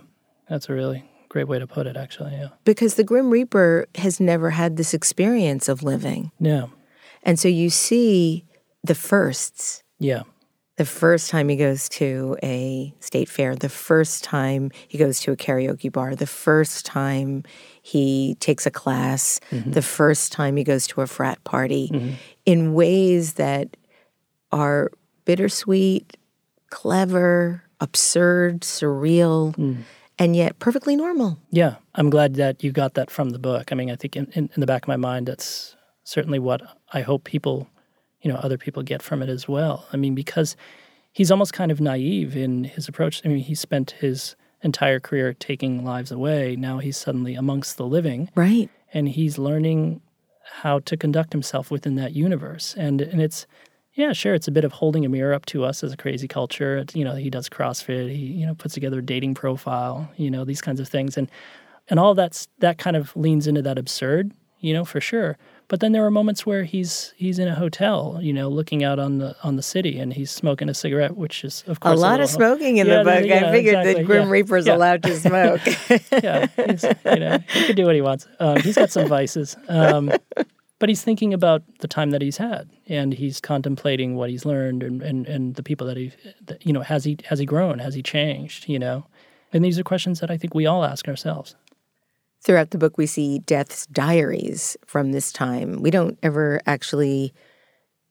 that's a really great way to put it. Actually, yeah, Because the Grim Reaper has never had this experience of living. yeah, And so you see the firsts. yeah, The first time he goes to a state fair, the first time he goes to a karaoke bar, the first time he takes a class, mm-hmm. the first time he goes to a frat party, mm-hmm. in ways that are bittersweet, clever, absurd, surreal, mm. and yet perfectly normal. yeah. I'm glad that you got that from the book. I mean, I think in, in, in the back of my mind, that's certainly what I hope people, you know, other people get from it as well. I mean, because he's almost kind of naive in his approach. I mean, he spent his entire career taking lives away. Now he's suddenly amongst the living. Right. and he's learning how to conduct himself within that universe. And and it's yeah, sure, it's a bit of holding a mirror up to us as a crazy culture. It's, you know, he does CrossFit, he you know puts together a dating profile, you know, these kinds of things, and and all that's that kind of leans into that absurd, you know, for sure. But then there are moments where he's he's in a hotel, you know, looking out on the on the city, and he's smoking a cigarette, which is of course A lot of little- smoking in Yeah, the book. yeah, I figured exactly, that Grim yeah, Reaper's yeah. allowed to smoke. [LAUGHS] yeah, he's, you know, he can do what he wants. Um, he's got some vices, um, but he's thinking about the time that he's had and he's contemplating what he's learned and, and, and the people that he that, you know has he has he grown has he changed you know and these are questions that i think we all ask ourselves Throughout the book, we see Death's diaries from this time. We don't ever actually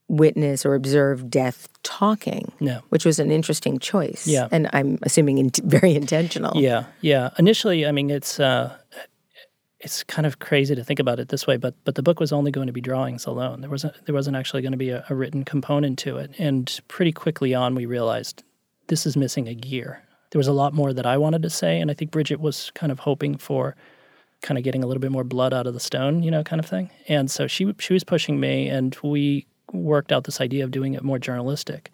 witness or observe Death talking, no which was an interesting choice. Yeah. And I'm assuming in- [LAUGHS] very intentional. Yeah, yeah. Initially, I mean, it's uh, it's kind of crazy to think about it this way, but but the book was only going to be drawings alone. There wasn't there wasn't actually going to be a, a written component to it. And pretty quickly on, we realized this is missing a gear. There was a lot more that I wanted to say, and I think Bridget was kind of hoping for kind of getting a little bit more blood out of the stone, you know, kind of thing. And so she she was pushing me, and we worked out this idea of doing it more journalistic.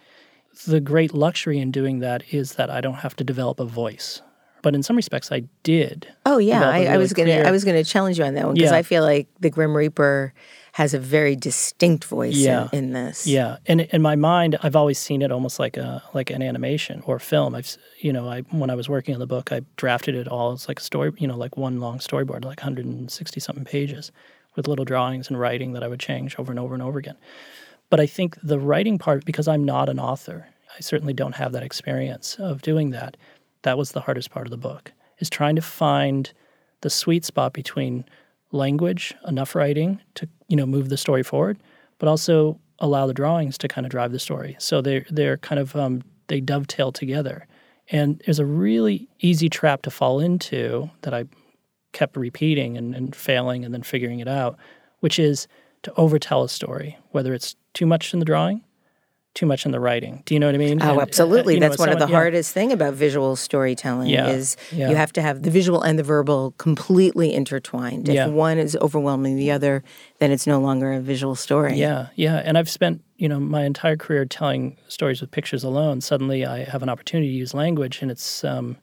The great luxury in doing that is that I don't have to develop a voice. But in some respects, I did. Oh yeah, I, I really was gonna clear- I was gonna challenge you on that one because Yeah. I feel like the Grim Reaper has a very distinct voice Yeah. in, in this. Yeah, and in my mind, I've always seen it almost like a like an animation or film. I've you know, I when I was working on the book, I drafted it all as like a story, you know, like one long storyboard, like 160 something pages, with little drawings and writing that I would change over and over and over again. But I think the writing part, because I'm not an author, I certainly don't have that experience of doing that. That was the hardest part of the book, is trying to find the sweet spot between language, enough writing to you know move the story forward, but also allow the drawings to kind of drive the story. So they're they're kind of um, they dovetail together, and there's a really easy trap to fall into that I kept repeating and, and failing and then figuring it out, which is to overtell a story, whether it's too much in the drawing, too much in the writing. Do you know what I mean? Oh, And, uh, absolutely. know, That's one of the yeah. hardest thing about visual storytelling Yeah, is yeah. you have to have the visual and the verbal completely intertwined. If one is overwhelming the other, then it's no longer a visual story. Yeah, yeah. And I've spent, you know, my entire career telling stories with pictures alone. Suddenly I have an opportunity to use language and it's um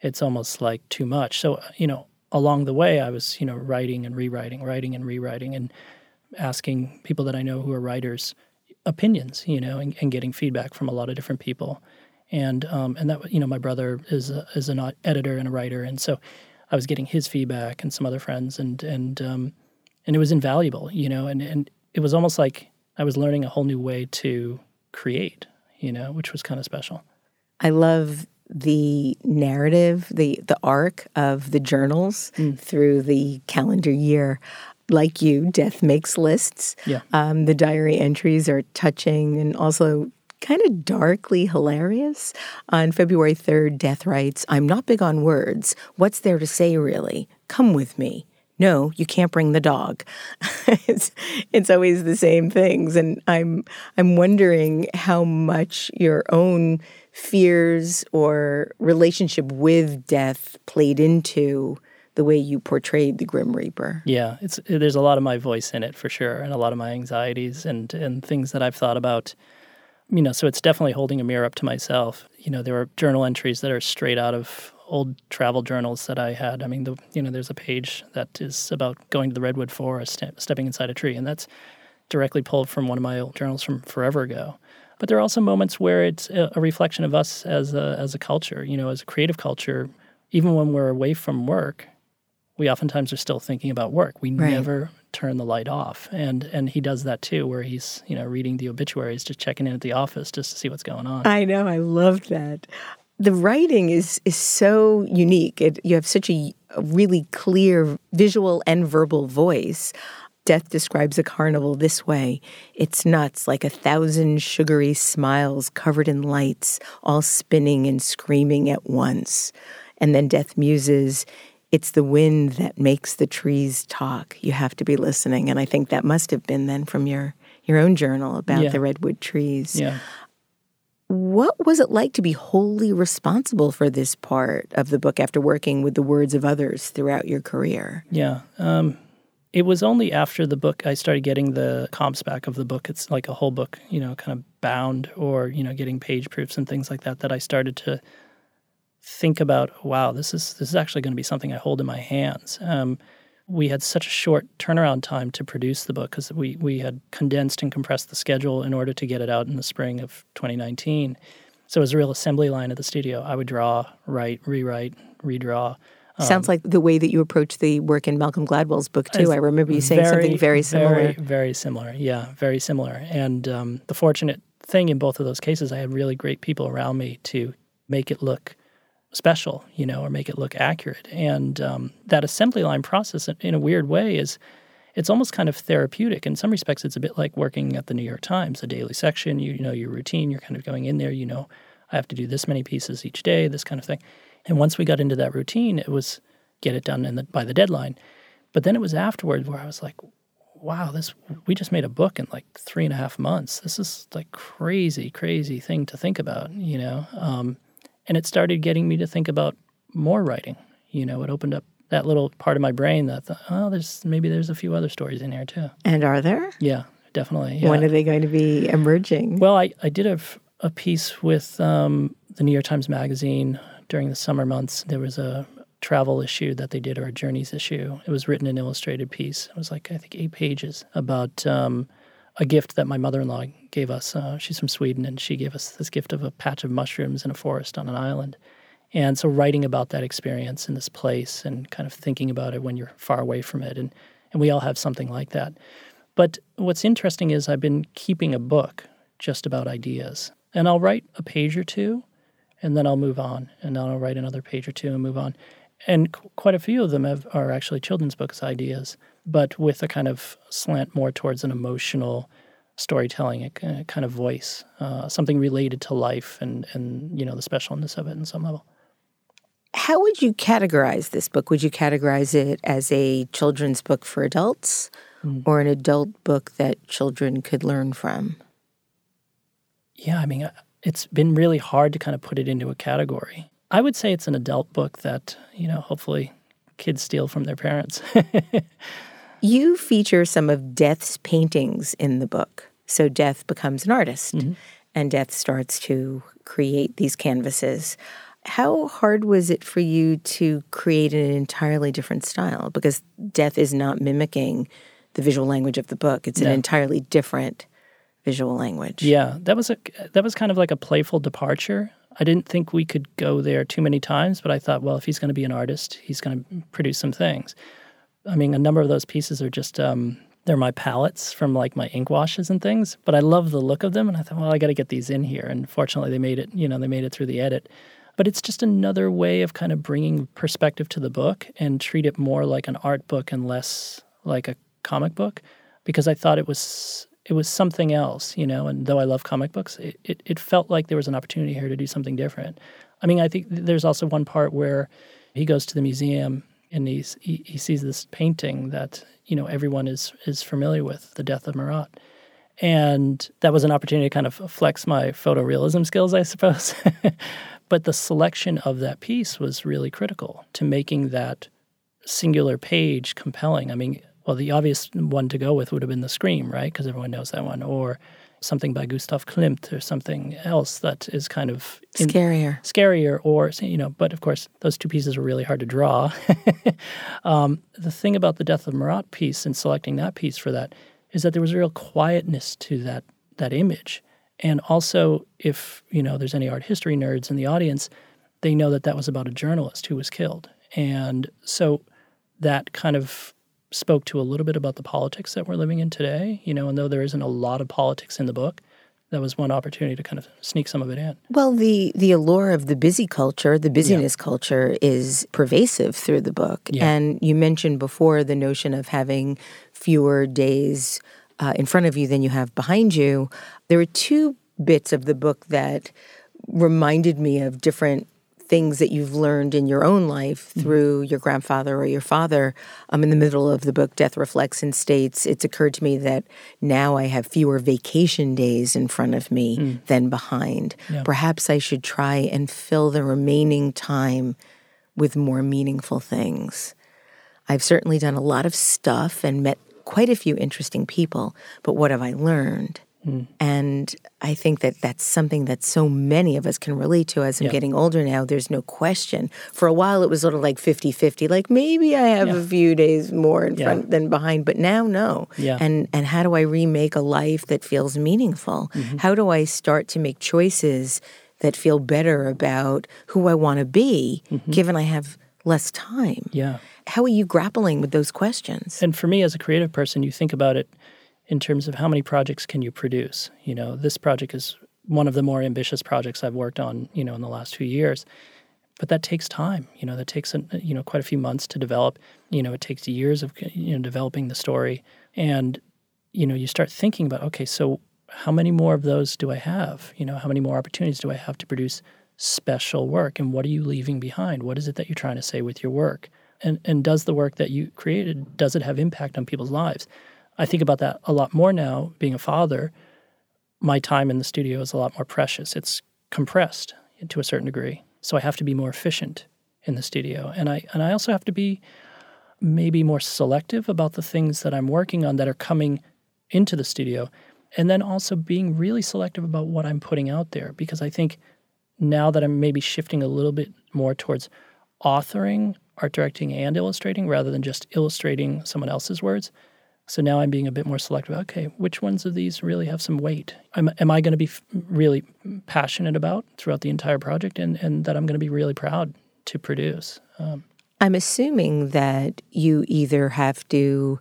it's almost like too much. So, you know, along the way I was, you know, writing and rewriting, writing and rewriting and asking people that I know who are writers opinions, you know, and, and getting feedback from a lot of different people. And um, and that you know, my brother is a, is an editor and a writer, and so I was getting his feedback and some other friends, and and um, and it was invaluable, you know, and and it was almost like I was learning a whole new way to create, you know, which was kind of special. I love the narrative, the the arc of the journals Mm. through the calendar year. Like you, Death makes lists. Yeah. Um, the diary entries are touching and also kind of darkly hilarious. On February 3rd, Death writes, I'm not big on words. What's there to say, really? Come with me. No, you can't bring the dog. [LAUGHS] it's, it's always the same things. And I'm, I'm wondering how much your own fears or relationship with death played into the way you portrayed the Grim Reaper. Yeah, it's there's a lot of my voice in it for sure, and a lot of my anxieties and and things that I've thought about. You know, so it's definitely holding a mirror up to myself. You know, there are journal entries that are straight out of old travel journals that I had. I mean, the, you know, there's a page that is about going to the redwood forest, stepping inside a tree, and that's directly pulled from one of my old journals from forever ago. But there are also moments where it's a, reflection of us as a as a culture. You know, as a creative culture, even when we're away from work, we oftentimes are still thinking about work. We Right. never turn the light off, and and he does that too, where he's you know reading the obituaries, just checking in at the office just to see what's going on. I know. I loved that. The writing is is so unique. It, you have such a, a really clear visual and verbal voice. Death describes a carnival this way it's nuts, like a thousand sugary smiles covered in lights, all spinning and screaming at once. And then Death muses, it's the wind that makes the trees talk. You have to be listening. And I think that must have been then from your, your own journal about Yeah. the redwood trees. Yeah. What was it like to be wholly responsible for this part of the book after working with the words of others throughout your career? Yeah. Um, it was only after the book I started getting the comps back of the book. It's like a whole book, you know, kind of bound or, you know, getting page proofs and things like that, that I started to think about, wow, this is this is actually going to be something I hold in my hands. Um, we had such a short turnaround time to produce the book because we, we had condensed and compressed the schedule in order to get it out in the spring of 2019. So it was a real assembly line at the studio. I would draw, write, rewrite, redraw. Sounds like the way that you approach the work in Malcolm Gladwell's book too. I remember you saying something very similar. Very, very similar. Yeah, very similar. And um, the fortunate thing in both of those cases, I had really great people around me to make it look special, you know, or make it look accurate. And um, that assembly line process, in a weird way, is it's almost kind of therapeutic. In some respects, it's a bit like working at the New York Times, a daily section. You, you know your routine. You're kind of going in there. You know, I have to do this many pieces each day. This kind of thing. And once we got into that routine, it was get it done the, by the deadline. But then it was afterward where I was like, wow, this we just made a book in like three and a half months. This is like crazy, crazy thing to think about, you know. Um, and it started getting me to think about more writing. You know, it opened up that little part of my brain that thought, oh, there's maybe there's a few other stories in here too. And are there? Yeah, definitely. Yeah. When are they going to be emerging? Well, I, I did a, a piece with um, the New York Times Magazine during the summer months. There was a travel issue that they did or a journeys issue. It was written an illustrated piece. It was like I think eight pages about um, a gift that my mother-in-law gave us. Uh, she's from Sweden, and she gave us this gift of a patch of mushrooms in a forest on an island. And so writing about that experience in this place and kind of thinking about it when you're far away from it. And, and we all have something like that. But what's interesting is I've been keeping a book just about ideas. And I'll write a page or two, and then I'll move on. And then I'll write another page or two and move on. And quite a few of them have, are actually children's books ideas, but with a kind of slant more towards an emotional storytelling, a kind of voice, uh, something related to life and, and you know the specialness of it in some level. How would you categorize this book? Would you categorize it as a children's book for adults mm. or an adult book that children could learn from? Yeah, I mean, uh, it's been really hard to kind of put it into a category. I would say it's an adult book that, you know, hopefully kids steal from their parents. [LAUGHS] you feature some of Death's paintings in the book. So Death becomes an artist mm-hmm. and Death starts to create these canvases. How hard was it for you to create an entirely different style? Because death is not mimicking the visual language of the book. It's an entirely different visual language. Yeah, that was a that was kind of like a playful departure. I didn't think we could go there too many times, but I thought, well, if he's going to be an artist, he's going to produce some things. I mean, a number of those pieces are just um, they're my palettes from like my ink washes and things, but I love the look of them, and I thought, well, I got to get these in here. And fortunately, they made it. You know, they made it through the edit. But it's just another way of kind of bringing perspective to the book and treat it more like an art book and less like a comic book because I thought it was it was something else, you know. And though I love comic books, it, it, it, felt like there was an opportunity here to do something different. I mean, I think there's also one part where he goes to the museum and he's, he, he sees this painting that you know everyone is is familiar with, the death of Marat. And that was an opportunity to kind of flex my photorealism skills, I suppose. [LAUGHS] But the selection of that piece was really critical to making that singular page compelling. I mean, well, the obvious one to go with would have been The Scream, right? Because everyone knows that one. Or something by Gustav Klimt or something else that is kind of in, scarier. Scarier, or, you know, but of course, those two pieces were really hard to draw. [LAUGHS] um, the thing about the Death of Marat piece and selecting that piece for that is that there was a real quietness to that, that image. And also, if you know there's any art history nerds in the audience, they know that that was about a journalist who was killed, and so that kind of spoke to a little bit about the politics that we're living in today. You know, and though there isn't a lot of politics in the book, that was one opportunity to kind of sneak some of it in. Well, the the allure of the busy culture, the busyness yeah. culture, is pervasive through the book. Yeah. And you mentioned before the notion of having fewer days uh, in front of you than you have behind you. There were two bits of the book that reminded me of different things that you've learned in your own life mm-hmm. through your grandfather or your father. Um, in the middle of the book, Death Reflects and states, it's occurred to me that now I have fewer vacation days in front of me mm. than behind. Yeah. Perhaps I should try and fill the remaining time with more meaningful things. I've certainly done a lot of stuff and met quite a few interesting people, but what have I learned? Mm. And I think that that's something that so many of us can relate to as I'm yeah. getting older now. There's no question. For a while, it was sort of like 50 50, like maybe I have yeah. a few days more in yeah. front than behind, but now, no. Yeah. And, and how do I remake a life that feels meaningful? Mm-hmm. How do I start to make choices that feel better about who I want to be, mm-hmm. given I have less time. Yeah. How are you grappling with those questions? And for me as a creative person, you think about it in terms of how many projects can you produce. You know, this project is one of the more ambitious projects I've worked on, you know, in the last few years. But that takes time. You know, that takes uh, you know quite a few months to develop. You know, it takes years of uh, you know developing the story, and you know you start thinking about okay, so how many more of those do I have? You know, how many more opportunities do I have to produce special work? And what are you leaving behind? What is it that you're trying to say with your work? And and does the work that you created does it have impact on people's lives? I think about that a lot more now, being a father my time in the studio is a lot more precious. It's compressed to a certain degree. So I have to be more efficient in the studio. And I and I also have to be maybe more selective about the things that I'm working on that are coming into the studio. And then also being really selective about what I'm putting out there because I think now that I'm maybe shifting a little bit more towards authoring, art directing, and illustrating rather than just illustrating someone else's words, so now I'm being a bit more selective. Okay, which ones of these really have some weight? Am, am I going to be f- really passionate about throughout the entire project and, and that I'm going to be really proud to produce? Um, I'm assuming that you either have to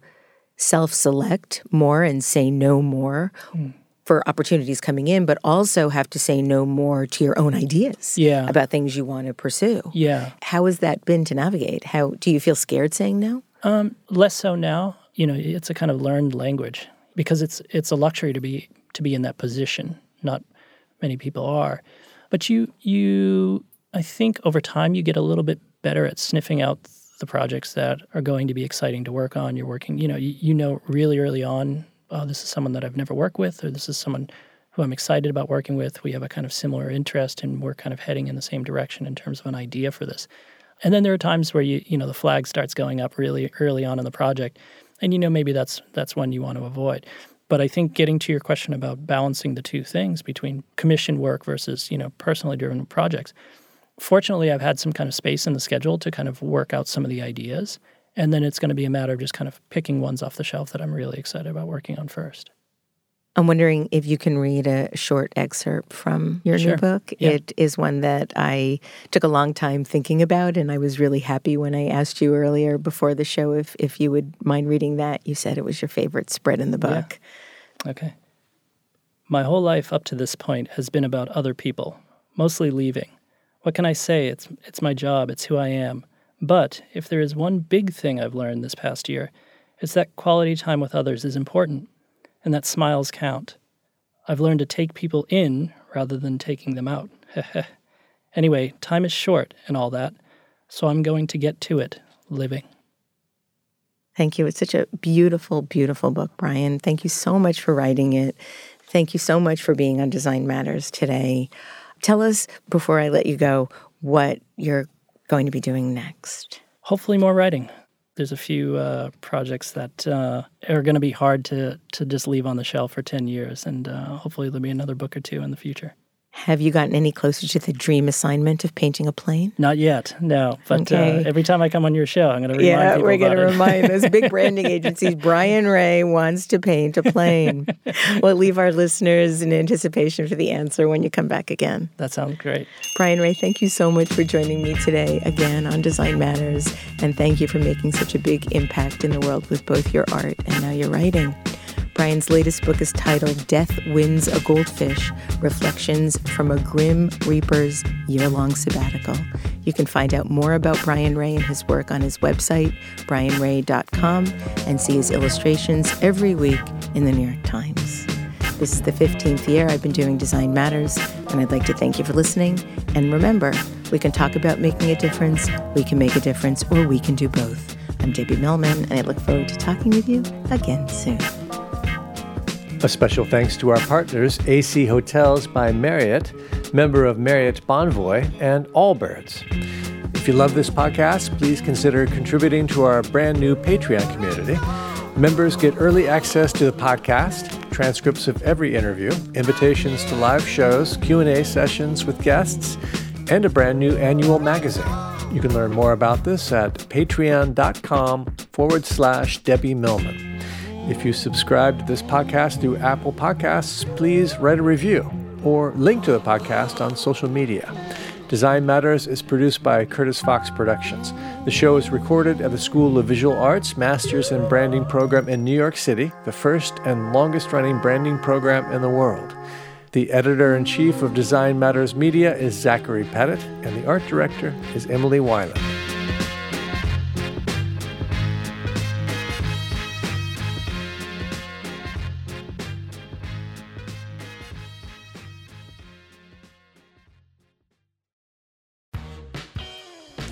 self select more and say no more mm. for opportunities coming in, but also have to say no more to your own ideas yeah. about things you want to pursue. Yeah. How has that been to navigate? How do you feel scared saying no? Um, less so now you know, it's a kind of learned language because it's it's a luxury to be to be in that position. Not many people are, but you you I think over time you get a little bit better at sniffing out the projects that are going to be exciting to work on. You're working, you know, you, you know really early on, oh, this is someone that I've never worked with, or this is someone who I'm excited about working with. We have a kind of similar interest, and we're kind of heading in the same direction in terms of an idea for this. And then there are times where you you know the flag starts going up really early on in the project, and you know maybe that's that's one you want to avoid. But i think getting to your question about balancing the two things between commission work versus you know personally driven projects fortunately i've had some kind of space in the schedule to kind of work out some of the ideas. And then it's going to be a matter of just kind of picking ones off the shelf that i'm really excited about working on first I'm wondering if you can read a short excerpt from your sure. new book. Yeah. It is one that I took a long time thinking about, and I was really happy when I asked you earlier before the show if, if you would mind reading that. You said it was your favorite spread in the book. Yeah. Okay. My whole life up to this point has been about other people, mostly leaving. What can I say? It's, it's my job, it's who I am. But if there is one big thing I've learned this past year, it's that quality time with others is important and that smiles count. I've learned to take people in rather than taking them out. [LAUGHS] anyway, time is short and all that, so I'm going to get to it living. Thank you. It's such a beautiful, beautiful book, Brian. Thank you so much for writing it. Thank you so much for being on Design Matters today. Tell us, before I let you go, what you're going to be doing next. Hopefully, more writing there's a few uh, projects that uh, are going to be hard to to just leave on the shelf for 10 years and uh, hopefully there'll be another book or two in the future have you gotten any closer to the dream assignment of painting a plane? Not yet, no. But uh, okay. uh, every time I come on your show, I'm going to remind yeah, people we're going to remind those big [LAUGHS] branding agencies. Brian Rea wants to paint a plane. [LAUGHS] we'll leave our listeners in anticipation for the answer when you come back again. That sounds great. Brian Rea, thank you so much for joining me today again on Design Matters, and thank you for making such a big impact in the world with both your art and now your writing. Brian's latest book is titled Death Wins a Goldfish Reflections from a Grim Reaper's Year Long Sabbatical. You can find out more about Brian Rea and his work on his website, brianrea.com, and see his illustrations every week in the New York Times. This is the 15th year I've been doing Design Matters, and I'd like to thank you for listening. And remember, we can talk about making a difference, we can make a difference, or we can do both. I'm Debbie Millman, and I look forward to talking with you again soon. A special thanks to our partners, AC Hotels by Marriott, member of Marriott Bonvoy, and Allbirds. If you love this podcast, please consider contributing to our brand new Patreon community. Members get early access to the podcast, transcripts of every interview, invitations to live shows, Q&A sessions with guests, and a brand new annual magazine. You can learn more about this at patreon.com forward slash Debbie Millman. If you subscribe to this podcast through Apple Podcasts, please write a review or link to the podcast on social media. Design Matters is produced by Curtis Fox Productions. The show is recorded at the School of Visual Arts Masters in Branding program in New York City, the first and longest running branding program in the world. The editor in chief of Design Matters Media is Zachary Pettit, and the art director is Emily Weiland.